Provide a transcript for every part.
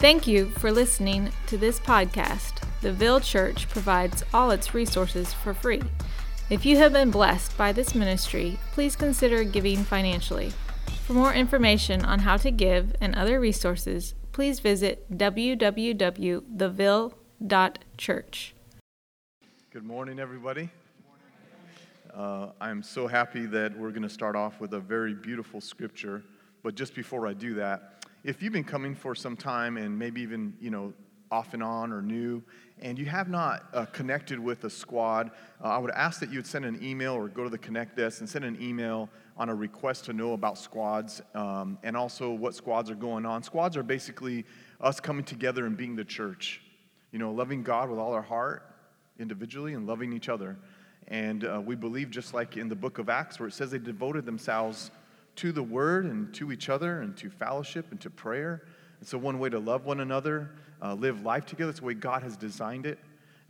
Thank you for listening to this podcast. The Ville Church provides all its resources for free. If you have been blessed by this ministry, please consider giving financially. For more information on how to give and other resources, please visit www.theville.church. Good morning, everybody. Uh, I'm so happy that we're going to start off with a very beautiful scripture. But just before I do that, if you've been coming for some time and maybe even, you know, off and on or new, and you have not uh, connected with a squad, uh, I would ask that you would send an email or go to the Connect desk and send an email on a request to know about squads um, and also what squads are going on. Squads are basically us coming together and being the church, you know, loving God with all our heart individually and loving each other. And uh, we believe, just like in the book of Acts, where it says they devoted themselves to the word and to each other and to fellowship and to prayer. It's a one way to love one another, uh, live life together. It's the way God has designed it.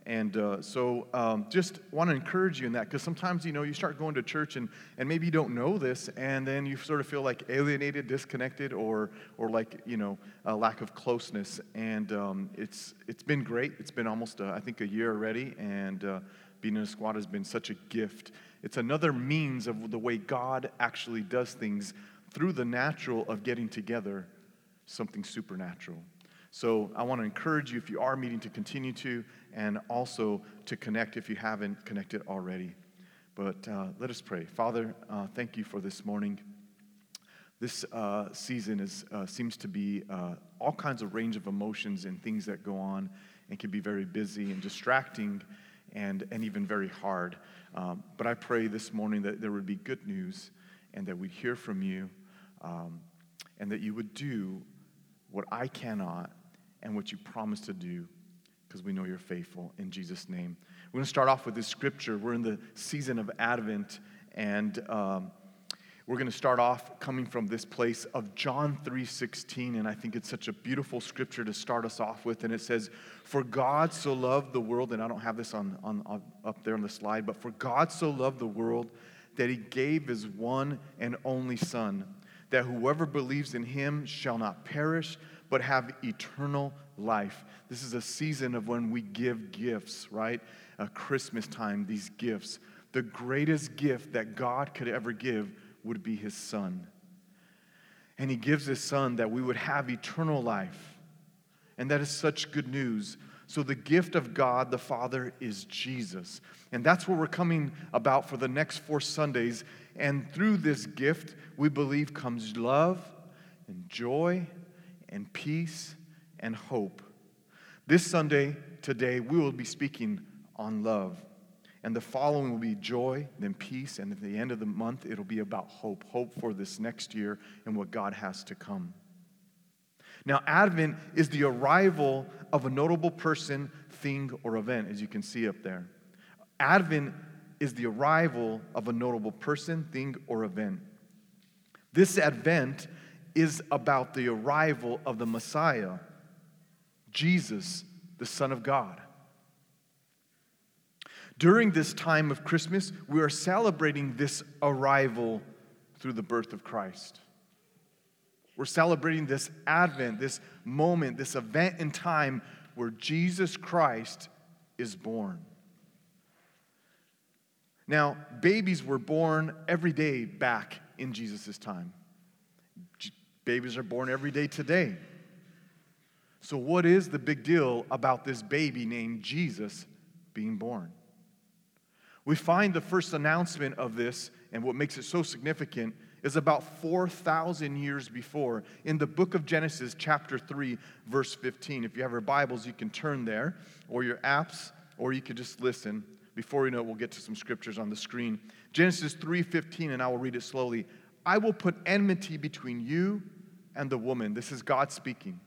And uh, so um, just want to encourage you in that because sometimes, you know, you start going to church and, and maybe you don't know this and then you sort of feel like alienated, disconnected, or, or like, you know, a lack of closeness. And um, it's, it's been great. It's been almost, uh, I think, a year already. And uh, being in a squad has been such a gift. It's another means of the way God actually does things through the natural of getting together, something supernatural. So I want to encourage you, if you are meeting, to continue to, and also to connect if you haven't connected already. But uh, let us pray. Father, uh, thank you for this morning. This uh, season is, uh, seems to be uh, all kinds of range of emotions and things that go on and can be very busy and distracting and, and even very hard. Um, but I pray this morning that there would be good news and that we'd hear from you um, and that you would do what I cannot and what you promised to do because we know you're faithful in Jesus' name. We're going to start off with this scripture. We're in the season of Advent, and um, we're going to start off coming from this place of John 3:16 and I think it's such a beautiful scripture to start us off with and it says for God so loved the world and I don't have this on, on, up there on the slide but for God so loved the world that he gave his one and only son that whoever believes in him shall not perish but have eternal life. This is a season of when we give gifts, right? A Christmas time these gifts. The greatest gift that God could ever give would be his son. And he gives his son that we would have eternal life. And that is such good news. So, the gift of God the Father is Jesus. And that's what we're coming about for the next four Sundays. And through this gift, we believe comes love and joy and peace and hope. This Sunday, today, we will be speaking on love. And the following will be joy, then peace, and at the end of the month, it'll be about hope hope for this next year and what God has to come. Now, Advent is the arrival of a notable person, thing, or event, as you can see up there. Advent is the arrival of a notable person, thing, or event. This Advent is about the arrival of the Messiah, Jesus, the Son of God. During this time of Christmas, we are celebrating this arrival through the birth of Christ. We're celebrating this advent, this moment, this event in time where Jesus Christ is born. Now, babies were born every day back in Jesus' time. Babies are born every day today. So, what is the big deal about this baby named Jesus being born? We find the first announcement of this, and what makes it so significant is about 4,000 years before in the book of Genesis, chapter 3, verse 15. If you have your Bibles, you can turn there, or your apps, or you can just listen. Before we know it, we'll get to some scriptures on the screen. Genesis 3:15, and I will read it slowly. I will put enmity between you and the woman. This is God speaking.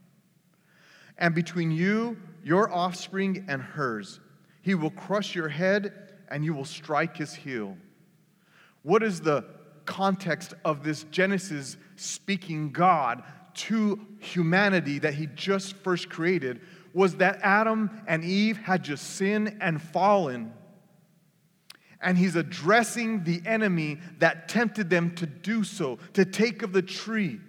And between you, your offspring, and hers. He will crush your head and you will strike his heel. What is the context of this Genesis speaking God to humanity that he just first created? Was that Adam and Eve had just sinned and fallen. And he's addressing the enemy that tempted them to do so, to take of the tree.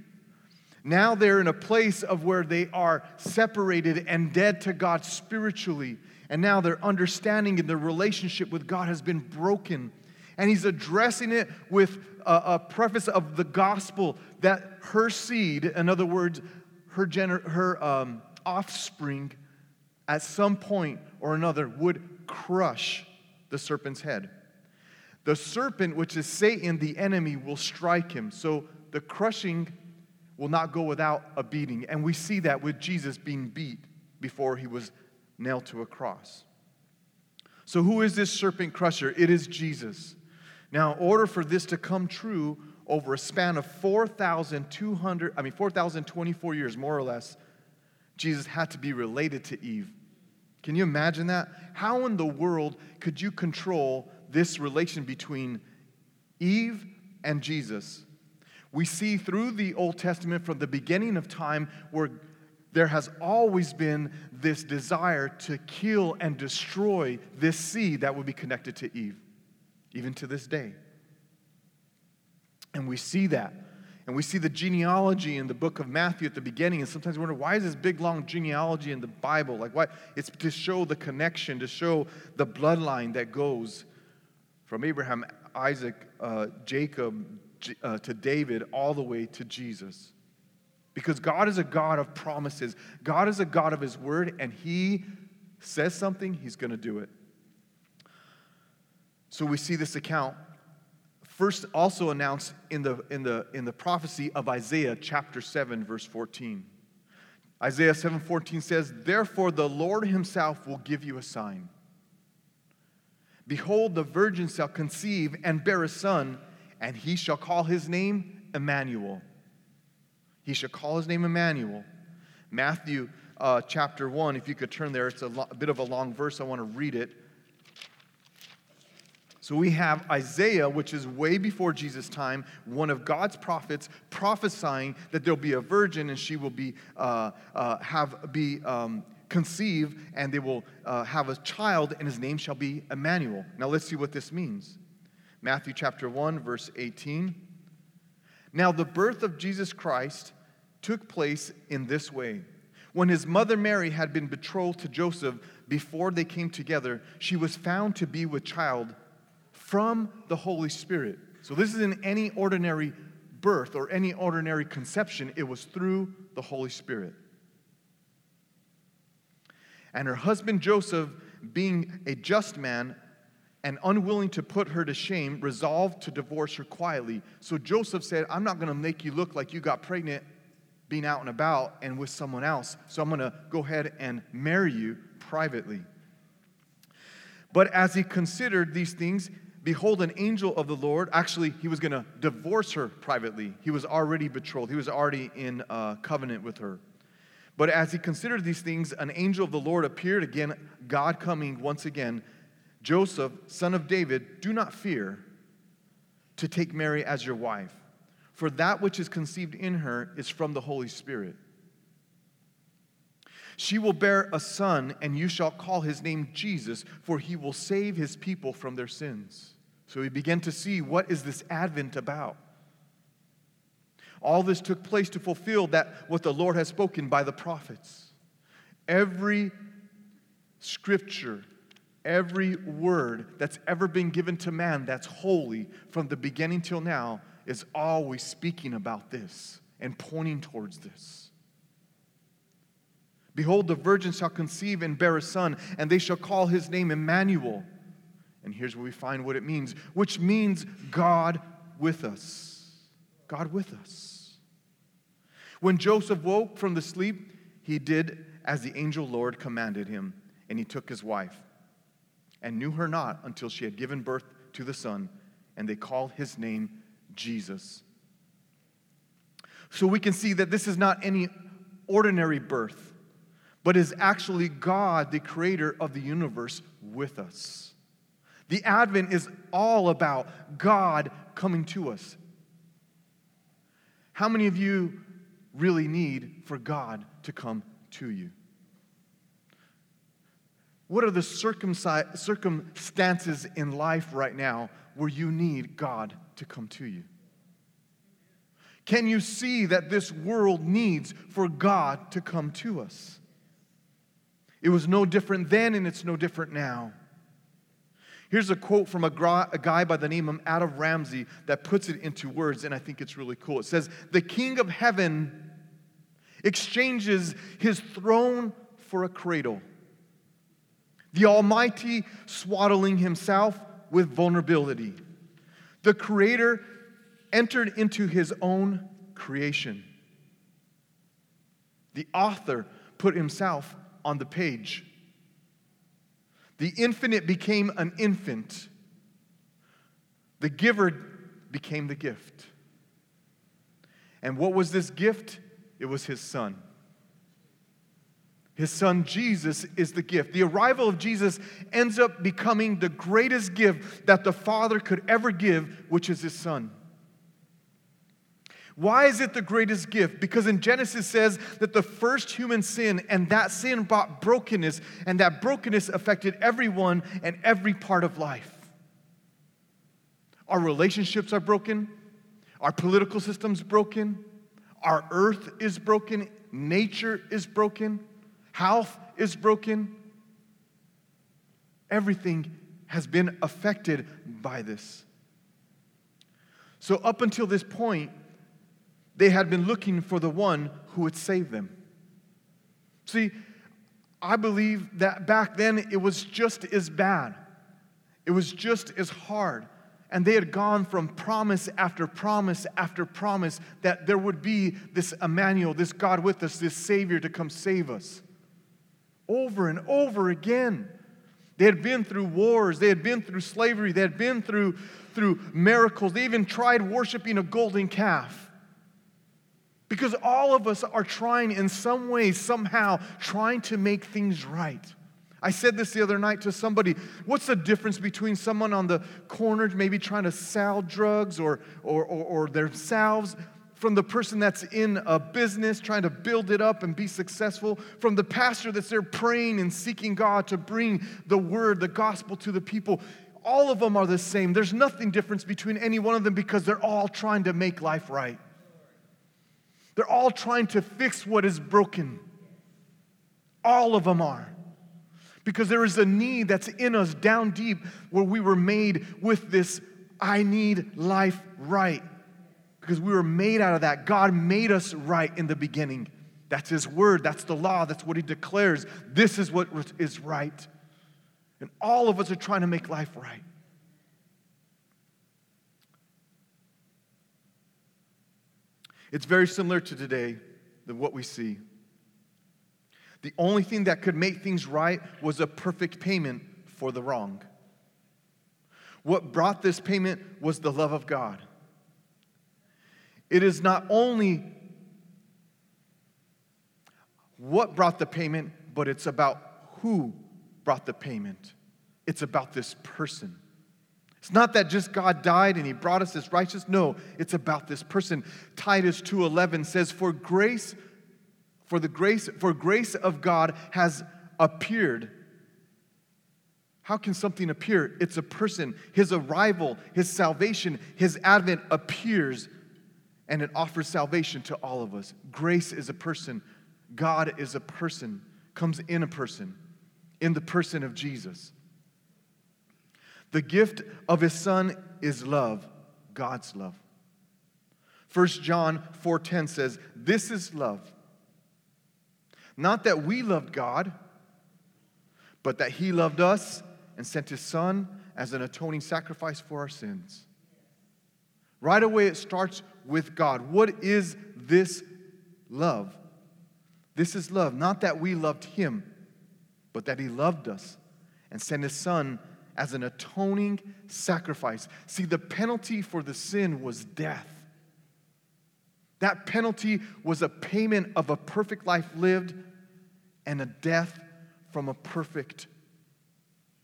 Now they're in a place of where they are separated and dead to God spiritually. And now their understanding and their relationship with God has been broken. And he's addressing it with a, a preface of the gospel that her seed, in other words, her, gener- her um, offspring, at some point or another would crush the serpent's head. The serpent, which is Satan, the enemy, will strike him. So the crushing will not go without a beating. And we see that with Jesus being beat before he was nailed to a cross. So, who is this serpent crusher? It is Jesus. Now, in order for this to come true over a span of 4,200, I mean, 4,024 years, more or less, Jesus had to be related to Eve. Can you imagine that? How in the world could you control this relation between Eve and Jesus? We see through the Old Testament from the beginning of time where there has always been this desire to kill and destroy this seed that would be connected to Eve, even to this day. And we see that. And we see the genealogy in the book of Matthew at the beginning. And sometimes we wonder, why is this big, long genealogy in the Bible? Like, why? It's to show the connection, to show the bloodline that goes from Abraham, Isaac, uh, Jacob, uh, to David, all the way to Jesus. Because God is a God of promises. God is a God of His word, and He says something, He's going to do it. So we see this account first also announced in the, in the, in the prophecy of Isaiah chapter 7, verse 14. Isaiah 7:14 says, "Therefore the Lord himself will give you a sign. Behold, the virgin shall conceive and bear a son, and he shall call his name Emmanuel." He shall call his name Emmanuel. Matthew uh, chapter 1, if you could turn there, it's a, lo- a bit of a long verse. I want to read it. So we have Isaiah, which is way before Jesus' time, one of God's prophets, prophesying that there'll be a virgin and she will be uh, uh, have be um, conceive and they will uh, have a child and his name shall be Emmanuel. Now let's see what this means. Matthew chapter one, verse eighteen. Now, the birth of Jesus Christ took place in this way. When his mother Mary had been betrothed to Joseph before they came together, she was found to be with child from the Holy Spirit. So, this isn't any ordinary birth or any ordinary conception, it was through the Holy Spirit. And her husband Joseph, being a just man, and unwilling to put her to shame, resolved to divorce her quietly. So Joseph said, I'm not going to make you look like you got pregnant being out and about and with someone else. So I'm going to go ahead and marry you privately. But as he considered these things, behold, an angel of the Lord, actually, he was going to divorce her privately. He was already betrothed, he was already in uh, covenant with her. But as he considered these things, an angel of the Lord appeared again, God coming once again Joseph, son of David, do not fear to take Mary as your wife, for that which is conceived in her is from the Holy Spirit. She will bear a son, and you shall call his name Jesus, for he will save his people from their sins. So we begin to see what is this advent about. All this took place to fulfill that what the Lord has spoken by the prophets. Every scripture Every word that's ever been given to man that's holy from the beginning till now is always speaking about this and pointing towards this. Behold, the virgin shall conceive and bear a son, and they shall call his name Emmanuel. And here's where we find what it means, which means God with us. God with us. When Joseph woke from the sleep, he did as the angel Lord commanded him, and he took his wife and knew her not until she had given birth to the son, and they called his name Jesus. So we can see that this is not any ordinary birth, but is actually God, the creator of the universe, with us. The Advent is all about God coming to us. How many of you really need for God to come to you? What are the circumstances in life right now where you need God to come to you? Can you see that this world needs for God to come to us? It was no different then, and it's no different now. Here's a quote from a, guy by the name of Adam Ramsey that puts it into words, and I think it's really cool. It says, The King of Heaven exchanges his throne for a cradle, the Almighty swaddling himself with vulnerability. The Creator entered into his own creation. The author put himself on the page. The infinite became an infant. The giver became the gift. And what was this gift? It was his son. His son Jesus is the gift. The arrival of Jesus ends up becoming the greatest gift that the Father could ever give, which is his son. Why is it the greatest gift? Because in Genesis says that the first human sin and that sin brought brokenness, and that brokenness affected everyone and every part of life. Our relationships are broken, our political system's broken, our earth is broken, nature is broken, health is broken. Everything has been affected by this. So, up until this point, they had been looking for the one who would save them. See, I believe that back then it was just as bad, it was just as hard. And they had gone from promise after promise after promise that there would be this Emmanuel, this God with us, this Savior to come save us. Over and over again. They had been through wars, they had been through slavery, they had been through, through miracles. They even tried worshiping a golden calf. Because all of us are trying in some way, somehow, trying to make things right. I said this the other night to somebody. What's the difference between someone on the corner maybe trying to sell drugs or, or, or, or themselves from the person that's in a business trying to build it up and be successful, from the pastor that's there praying and seeking God to bring the word, the gospel to the people. All of them are the same. There's nothing difference between any one of them because they're all trying to make life right. They're all trying to fix what is broken. All of them are. Because there is a need that's in us down deep where we were made with this I need life right. Because we were made out of that. God made us right in the beginning. That's His word, that's the law, that's what He declares. This is what is right. And all of us are trying to make life right. It's very similar to today than what we see. The only thing that could make things right was a perfect payment for the wrong. What brought this payment was the love of God. It is not only what brought the payment, but it's about who brought the payment. It's about this person. It's not that just God died and he brought us as righteous. No, it's about this person. Titus 2:11 says for grace for the grace for grace of God has appeared. How can something appear? It's a person. His arrival, his salvation, his advent appears and it offers salvation to all of us. Grace is a person. God is a person, comes in a person, in the person of Jesus. The gift of his son is love, God's love. 1 John 4:10 says, "This is love. Not that we loved God, but that he loved us and sent his son as an atoning sacrifice for our sins." Right away it starts with God. What is this love? This is love, not that we loved him, but that he loved us and sent his son as an atoning sacrifice. See, the penalty for the sin was death. That penalty was a payment of a perfect life lived and a death from a perfect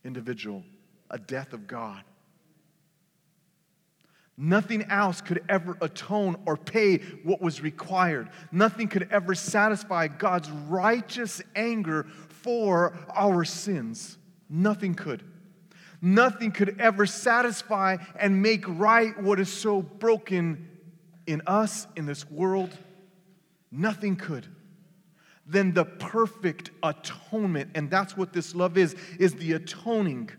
individual, a death of God. Nothing else could ever atone or pay what was required. Nothing could ever satisfy God's righteous anger for our sins. Nothing could. Nothing could ever satisfy and make right what is so broken in us, in this world, nothing could, then the perfect atonement, and that's what this love is, is the atoning,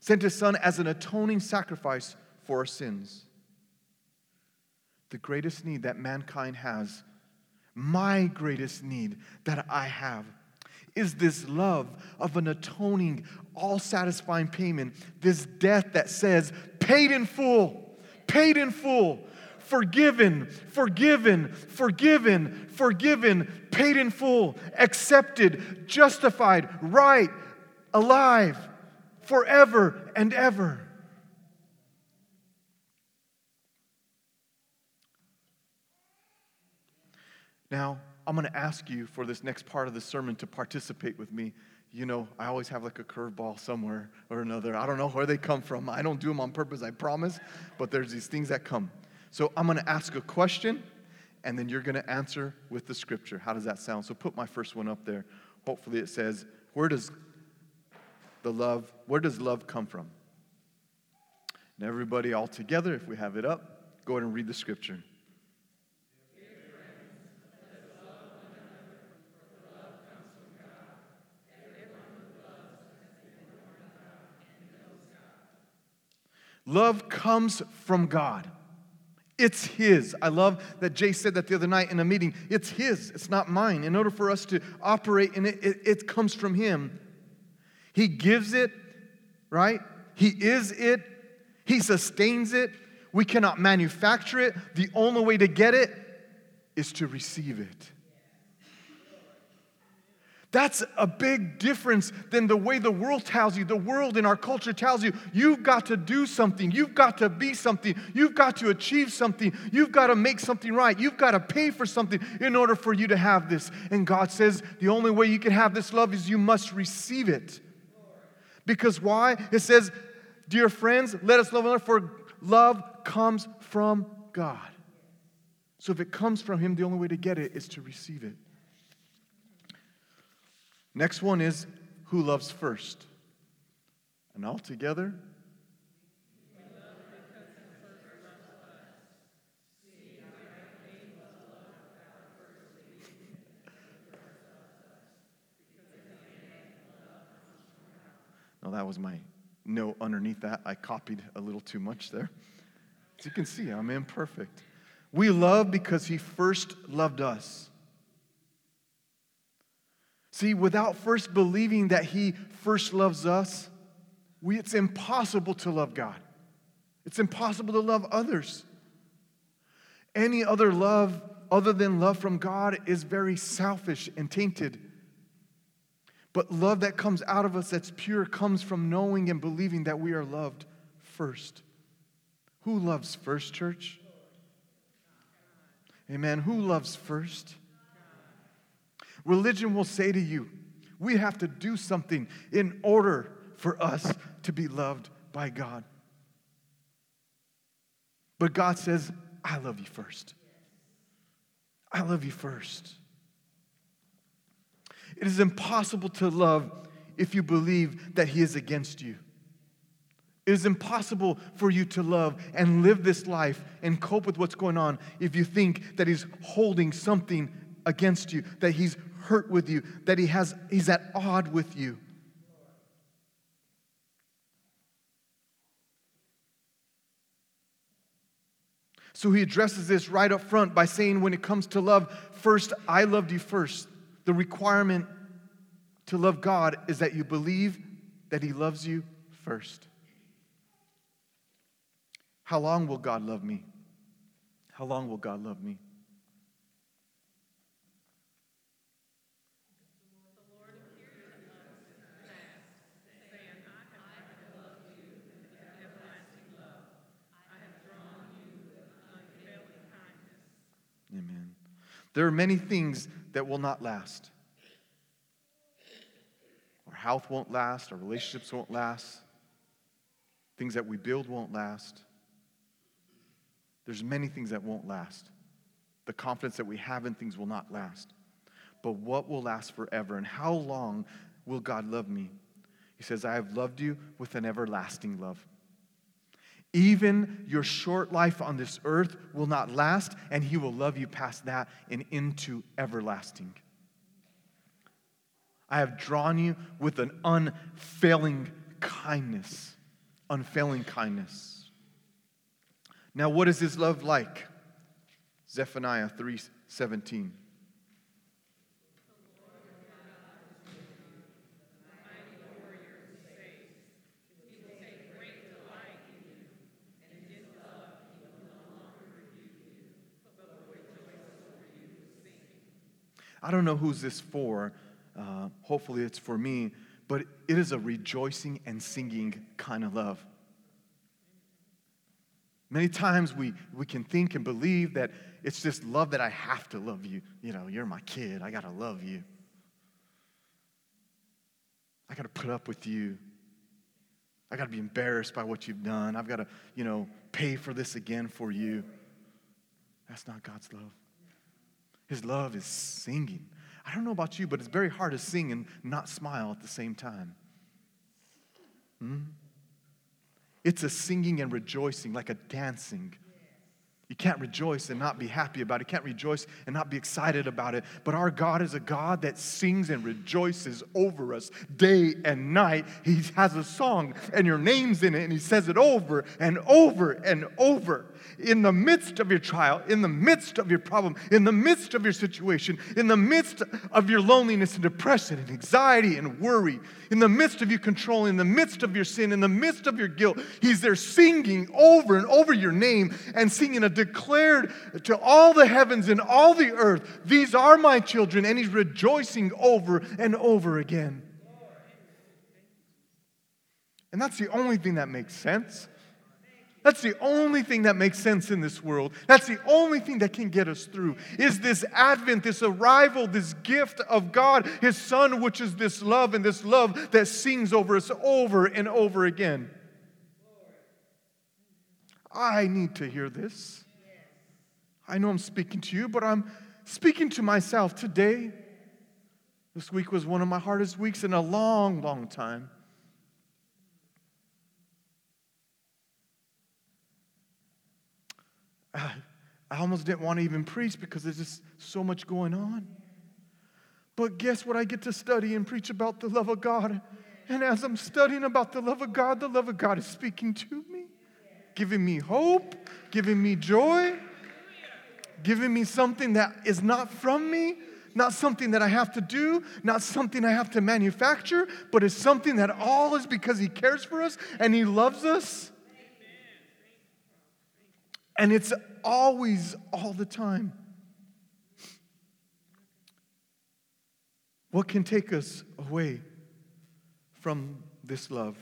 sent his son as an atoning sacrifice for our sins. The greatest need that mankind has, my greatest need that I have, is this love of an atoning, all satisfying payment, this death that says, paid in full, paid in full, forgiven, forgiven, forgiven, forgiven, paid in full, accepted, justified, right, alive, forever and ever. Now, I'm going to ask you for this next part of the sermon to participate with me. You know, I always have like a curveball somewhere or another. I don't know where they come from. I don't do them on purpose, I promise, but there's these things that come. So I'm going to ask a question, and then you're going to answer with the scripture. How does that sound? So put my first one up there. Hopefully it says, Where does the love, where does love come from? And everybody all together, if we have it up, go ahead and read the scripture. Love comes from God. It's His. I love that Jay said that the other night in a meeting. It's His, it's not mine. In order for us to operate in it, it, it comes from Him. He gives it, right? He is it, He sustains it. We cannot manufacture it. The only way to get it is to receive it. That's a big difference than the way the world tells you. The world in our culture tells you, you've got to do something, you've got to be something, you've got to achieve something, you've got to make something right, you've got to pay for something in order for you to have this. And God says, the only way you can have this love is you must receive it. Because why? It says, dear friends, let us love one another, for love comes from God. So if it comes from Him, the only way to get it is to receive it. Next one is who loves first? And all together, No, that was my note underneath that. I copied a little too much there. As you can see, I'm imperfect. We love because he first loved us. See, without first believing that He first loves us, we, it's impossible to love God. It's impossible to love others. Any other love other than love from God is very selfish and tainted. But love that comes out of us that's pure comes from knowing and believing that we are loved first. Who loves first, church? Amen. Who loves first? Religion will say to you, we have to do something in order for us to be loved by God. But God says, I love you first. I love you first. It is impossible to love if you believe that He is against you. It is impossible for you to love and live this life and cope with what's going on if you think that He's holding something against you, that He's hurt with you, that he has, he's at odd with you. So he addresses this right up front by saying, when it comes to love, first, I loved you first. The requirement to love God is that you believe that he loves you first. How long will God love me? How long will God love me? There are many things that will not last. Our health won't last, our relationships won't last, things that we build won't last. There's many things that won't last. The confidence that we have in things will not last. But what will last forever? And how long will God love me? He says, I have loved you with an everlasting love. Even your short life on this earth will not last, and He will love you past that and into everlasting. I have drawn you with an unfailing kindness. Unfailing kindness. Now, what is His love like? Zephaniah 3 17. I don't know who's this for. Uh, hopefully, it's for me. But it is a rejoicing and singing kind of love. Many times we, we can think and believe that it's just love that I have to love you. You know, you're my kid. I got to love you. I got to put up with you. I got to be embarrassed by what you've done. I've got to, you know, pay for this again for you. That's not God's love. His love is singing. I don't know about you, but it's very hard to sing and not smile at the same time. Hmm? It's a singing and rejoicing, like a dancing. You can't rejoice and not be happy about it. You can't rejoice and not be excited about it. But our God is a God that sings and rejoices over us day and night. He has a song and your name's in it, and He says it over and over and over in the midst of your trial, in the midst of your problem, in the midst of your situation, in the midst of your loneliness and depression and anxiety and worry, in the midst of you controlling, in the midst of your sin, in the midst of your guilt, He's there singing over and over your name and singing a declared to all the heavens and all the earth, These are my children, and He's rejoicing over and over again. And that's the only thing that makes sense. That's the only thing that makes sense in this world. That's the only thing that can get us through. Is this advent, this arrival, this gift of God, His Son, which is this love and this love that sings over us over and over again. I need to hear this. I know I'm speaking to you, but I'm speaking to myself today. This week was one of my hardest weeks in a long, long time. I almost didn't want to even preach because there's just so much going on. But guess what? I get to study and preach about the love of God. And as I'm studying about the love of God, the love of God is speaking to me, giving me hope, giving me joy, giving me something that is not from me, not something that I have to do, not something I have to manufacture, but it's something that all is because He cares for us and He loves us. And it's always, all the time. What can take us away from this love?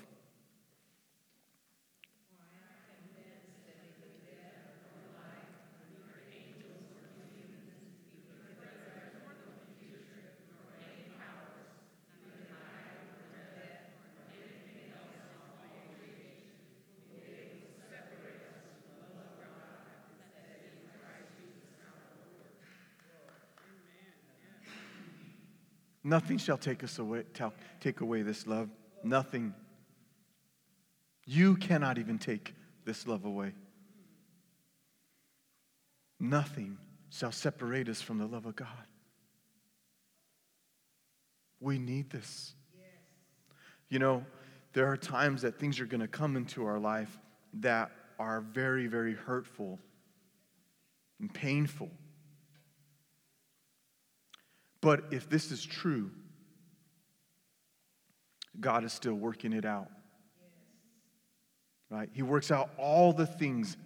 Nothing shall take us away, take away this love. Nothing. You cannot even take this love away. Nothing shall separate us from the love of God. We need this. You know, there are times that things are going to come into our life that are very, very hurtful and painful. But if this is true, God is still working it out. Right? He works out all the things,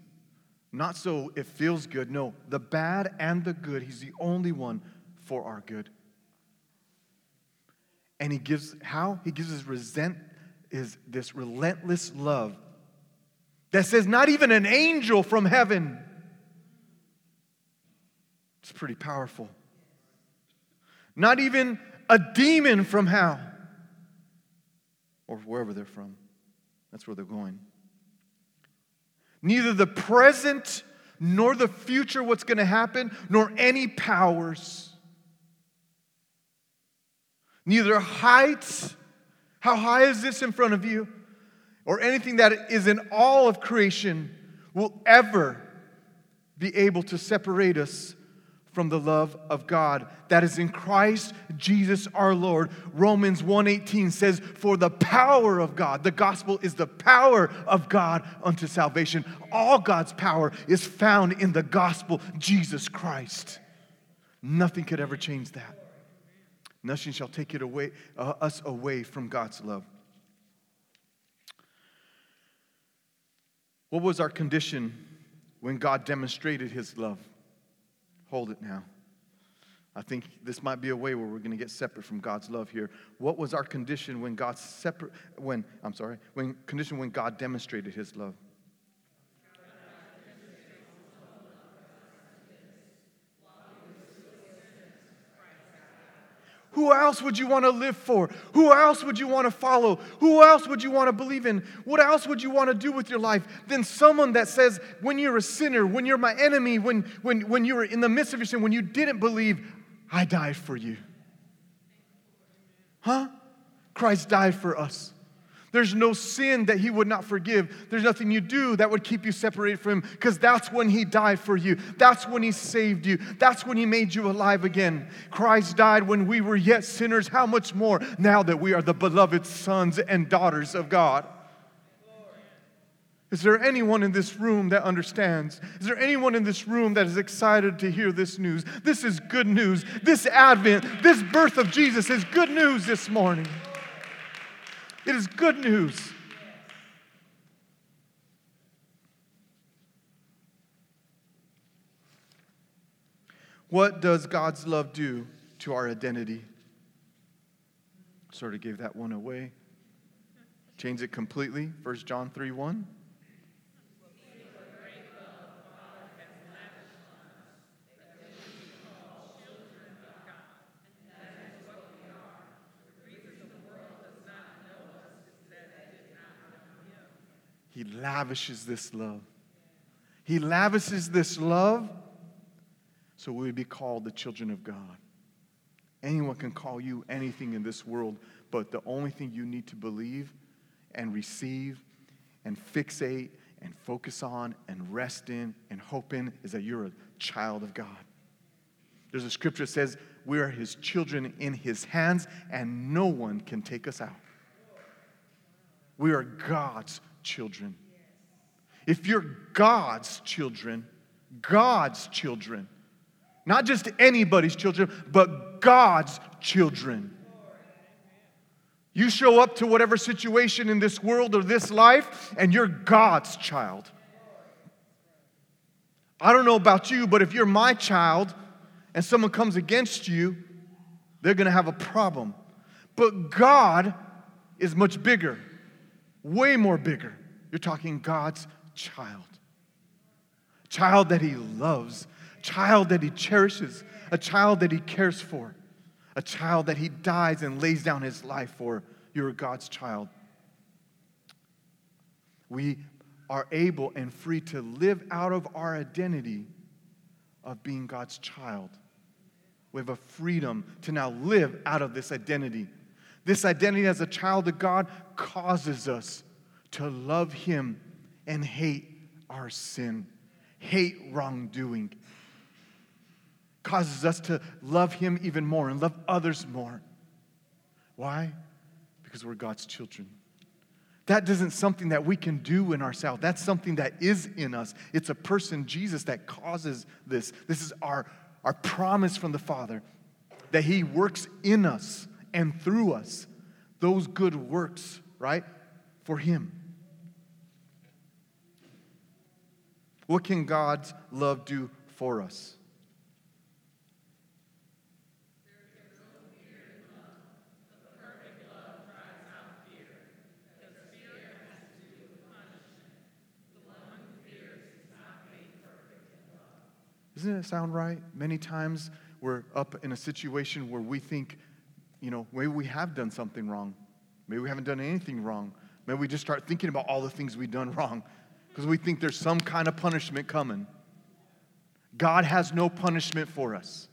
not so it feels good. No, the bad and the good, He's the only one for our good. And He gives, how? He gives His resent, is this relentless love that says, not even an angel from heaven. It's pretty powerful. Not even a demon from hell or wherever they're from. That's where they're going. Neither the present nor the future, what's going to happen, nor any powers. Neither heights, how high is this in front of you? or anything that is in all of creation will ever be able to separate us from the love of God that is in Christ Jesus our Lord. Romans 1:18 says for the power of God, the gospel is the power of God unto salvation. All God's power is found in the gospel Jesus Christ. Nothing could ever change that. Nothing shall take it away uh, us away from God's love. What was our condition when God demonstrated his love? Hold it now. I think this might be a way where we're going to get separate from God's love here. What was our condition when God separate when I'm sorry, when condition when God demonstrated his love? Who else would you want to live for? Who else would you want to follow? Who else would you want to believe in? What else would you want to do with your life than someone that says, when you're a sinner, when you're my enemy, when, when, when you were in the midst of your sin, when you didn't believe, I died for you? Huh? Christ died for us. There's no sin that he would not forgive. There's nothing you do that would keep you separated from him because that's when he died for you. That's when he saved you. That's when he made you alive again. Christ died when we were yet sinners. How much more now that we are the beloved sons and daughters of God? Is there anyone in this room that understands? Is there anyone in this room that is excited to hear this news? This is good news. This Advent, this birth of Jesus is good news this morning. It is good news. What does God's love do to our identity? Sort of gave that one away. Change it completely. 1 John 3 1. He lavishes this love. He lavishes this love so we be called the children of God. Anyone can call you anything in this world, but the only thing you need to believe and receive and fixate and focus on and rest in and hope in is that you're a child of God. There's a scripture that says we are his children in his hands and no one can take us out. We are God's children. If you're God's children, God's children, not just anybody's children, but God's children. You show up to whatever situation in this world or this life, and you're God's child. I don't know about you, but if you're my child and someone comes against you, they're to have a problem. But God is much bigger, way more bigger. You're talking God's child. Child that he loves, child that he cherishes, a child that he cares for, a child that he dies and lays down his life for. You're God's child. We are able and free to live out of our identity of being God's child. We have a freedom to now live out of this identity. This identity as a child of God causes us to love Him and hate our sin, hate wrongdoing. Causes us to love Him even more and love others more. Why? Because we're God's children. That isn't something that we can do in ourselves. That's something that is in us. It's a person, Jesus, that causes this. This is our, our promise from the Father that He works in us and through us those good works, right, for Him. What can God's love do for us? Doesn't it sound right? Many times we're up in a situation where we think, you know, maybe we have done something wrong. Maybe we haven't done anything wrong. Maybe we just start thinking about all the things we've done wrong because we think there's some kind of punishment coming. God has no punishment for us.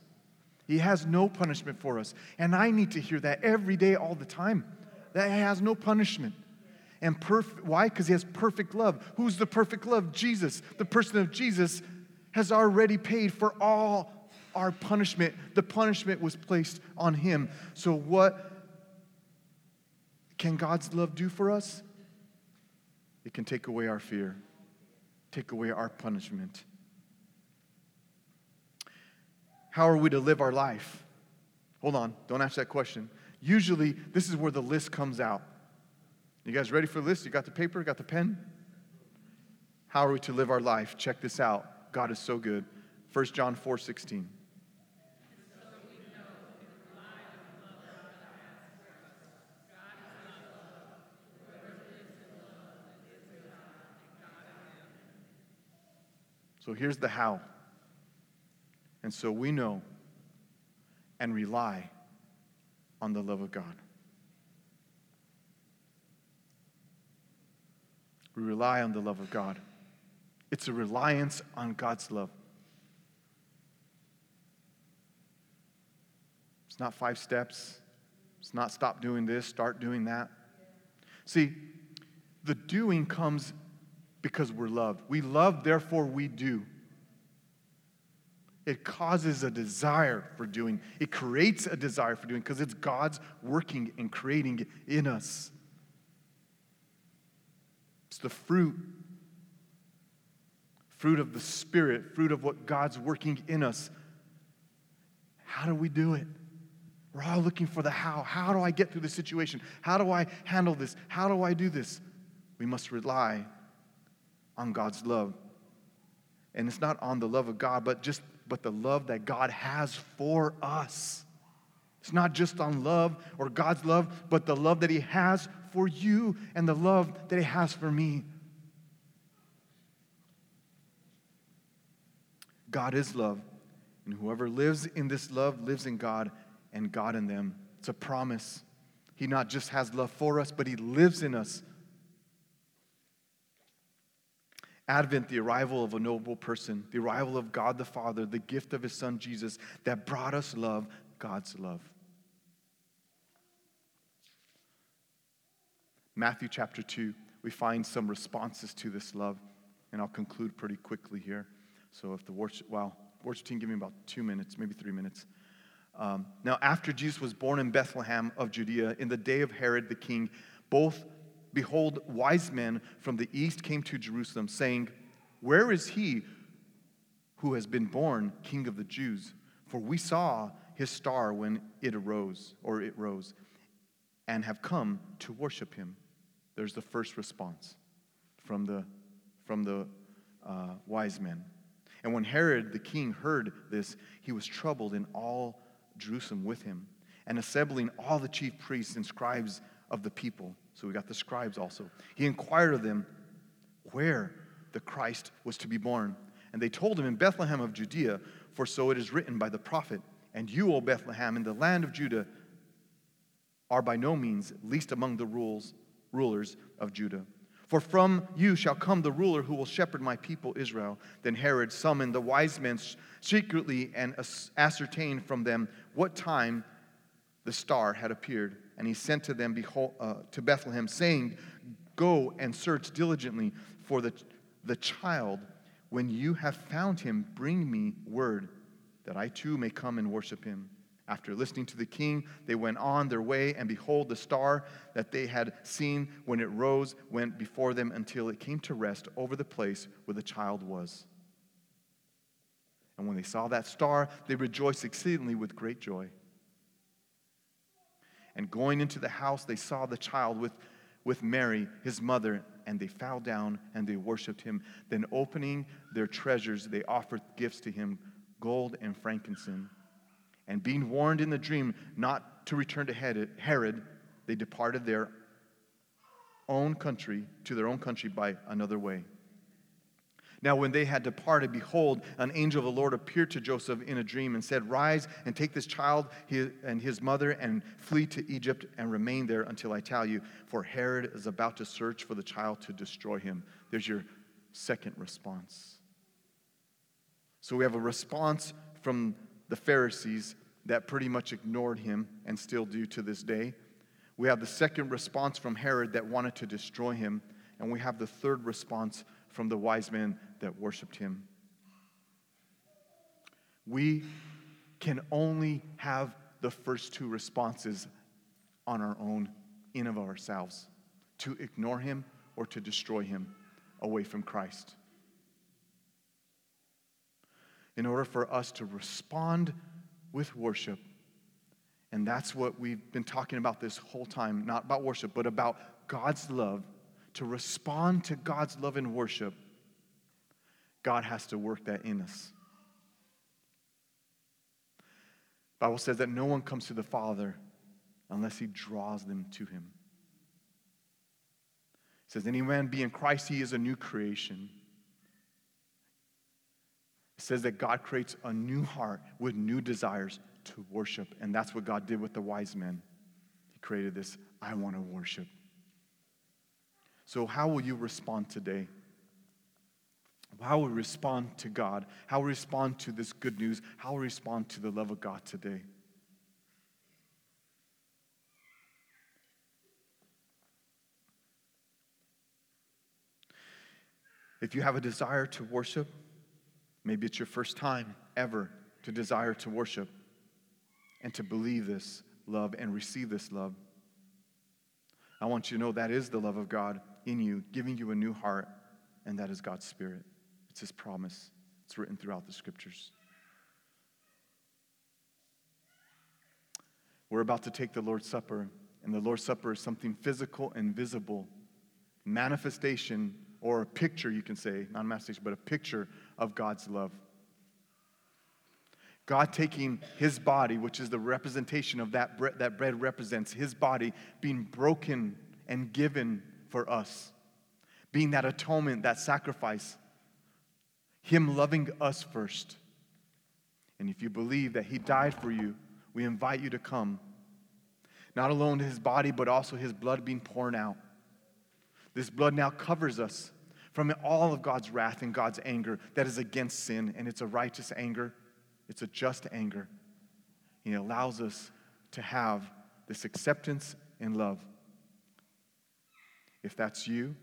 He has no punishment for us. And I need to hear that every day, all the time. That He has no punishment. And perf- why? Because he has perfect love. Who's the perfect love? Jesus. The person of Jesus has already paid for all our punishment. The punishment was placed on him. So, what can God's love do for us? It can take away our fear, take away our punishment. How are we to live our life? Hold on, don't ask that question. Usually, this is where the list comes out. You guys ready for the list? You got the paper? Got the pen? How are we to live our life? Check this out. God is so good. 1 John 4 16. So here's the how. And so we know and rely on the love of God. We rely on the love of God. It's a reliance on God's love. It's not five steps. It's not stop doing this, start doing that. See, the doing comes because we're loved. We love, therefore we do. It causes a desire for doing. It creates a desire for doing because it's God's working and creating in us. It's the fruit. Fruit of the Spirit, fruit of what God's working in us. How do we do it? We're all looking for the how. How do I get through the situation? How do I handle this? How do I do this? We must rely on God's love. And it's not on the love of God, but just but the love that God has for us. It's not just on love or God's love, but the love that He has for you and the love that He has for me. God is love, and whoever lives in this love lives in God and God in them. It's a promise. He not just has love for us, but He lives in us Advent, the arrival of a noble person, the arrival of God the Father, the gift of his Son Jesus that brought us love, God's love. Matthew chapter 2, we find some responses to this love, and I'll conclude pretty quickly here. So if the worship, well, worship team, give me about two minutes, maybe three minutes. Um, now, after Jesus was born in Bethlehem of Judea, in the day of Herod the king, both behold, wise men from the east came to Jerusalem, saying, Where is he who has been born king of the Jews? For we saw his star when it arose, or it rose, and have come to worship him. There's the first response from the, from the uh, wise men. And when Herod the king heard this, he was troubled, and all Jerusalem with him, and assembling all the chief priests and scribes of the people. So we got the scribes also. He inquired of them where the Christ was to be born. And they told him in Bethlehem of Judea, for so it is written by the prophet, And you, O Bethlehem, in the land of Judah, are by no means least among the rules, rulers of Judah. For from you shall come the ruler who will shepherd my people Israel. Then Herod summoned the wise men secretly and ascertained from them what time the star had appeared and he sent to them behold, uh, to Bethlehem, saying, Go and search diligently for the, the child. When you have found him, bring me word that I too may come and worship him. After listening to the king, they went on their way, and behold, the star that they had seen when it rose went before them until it came to rest over the place where the child was. And when they saw that star, they rejoiced exceedingly with great joy. And going into the house, they saw the child with, with Mary, his mother, and they fell down and they worshiped him. Then, opening their treasures, they offered gifts to him gold and frankincense. And being warned in the dream not to return to Herod, they departed their own country to their own country by another way. Now, when they had departed, behold, an angel of the Lord appeared to Joseph in a dream and said, Rise and take this child and his mother and flee to Egypt and remain there until I tell you, for Herod is about to search for the child to destroy him. There's your second response. So we have a response from the Pharisees that pretty much ignored him and still do to this day. We have the second response from Herod that wanted to destroy him, and we have the third response from the wise men that worshiped him. We can only have the first two responses on our own, in of ourselves to ignore him or to destroy him away from Christ. In order for us to respond with worship, and that's what we've been talking about this whole time, not about worship, but about God's love, to respond to God's love and worship, God has to work that in us. Bible says that no one comes to the Father unless he draws them to him. It says, Any man be in Christ, he is a new creation. It says that God creates a new heart with new desires to worship. And that's what God did with the wise men. He created this I want to worship. So, how will you respond today? How will we respond to God? How will we respond to this good news? How will we respond to the love of God today? If you have a desire to worship, maybe it's your first time ever to desire to worship and to believe this love and receive this love. I want you to know that is the love of God in you, giving you a new heart, and that is God's Spirit. It's His promise, it's written throughout the scriptures. We're about to take the Lord's Supper, and the Lord's Supper is something physical and visible, manifestation or a picture, you can say, not a manifestation, but a picture of God's love. God taking his body, which is the representation of that bread, that bread represents his body being broken and given for us, being that atonement, that sacrifice, him loving us first. And if you believe that he died for you, we invite you to come. Not alone his body, but also his blood being poured out. This blood now covers us from all of God's wrath and God's anger that is against sin, and it's a righteous anger, it's a just anger. He allows us to have this acceptance and love. If that's you,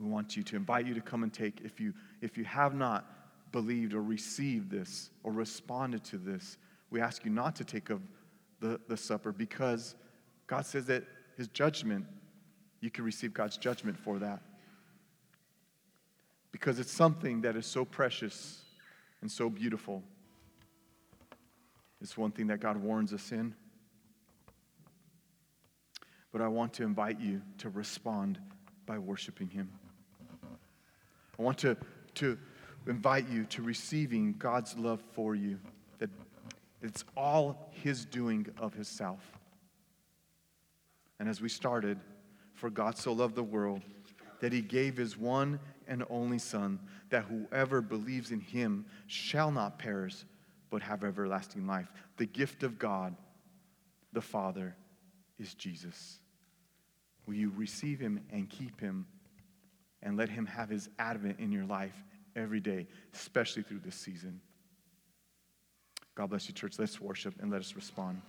we want you to invite you to come and take. If you, if you have not believed or received this or responded to this, we ask you not to take of the, the supper because God says that his judgment, you can receive God's judgment for that because it's something that is so precious and so beautiful. It's one thing that God warns us in. But I want to invite you to respond by worshiping Him. I want to, to invite you to receiving God's love for you, that it's all His doing of Himself. And as we started, for God so loved the world that He gave His one and only Son, that whoever believes in him shall not perish, but have everlasting life. The gift of God, the Father, is Jesus. Will you receive him and keep him and let him have his advent in your life every day, especially through this season? God bless you, church. Let's worship and let us respond.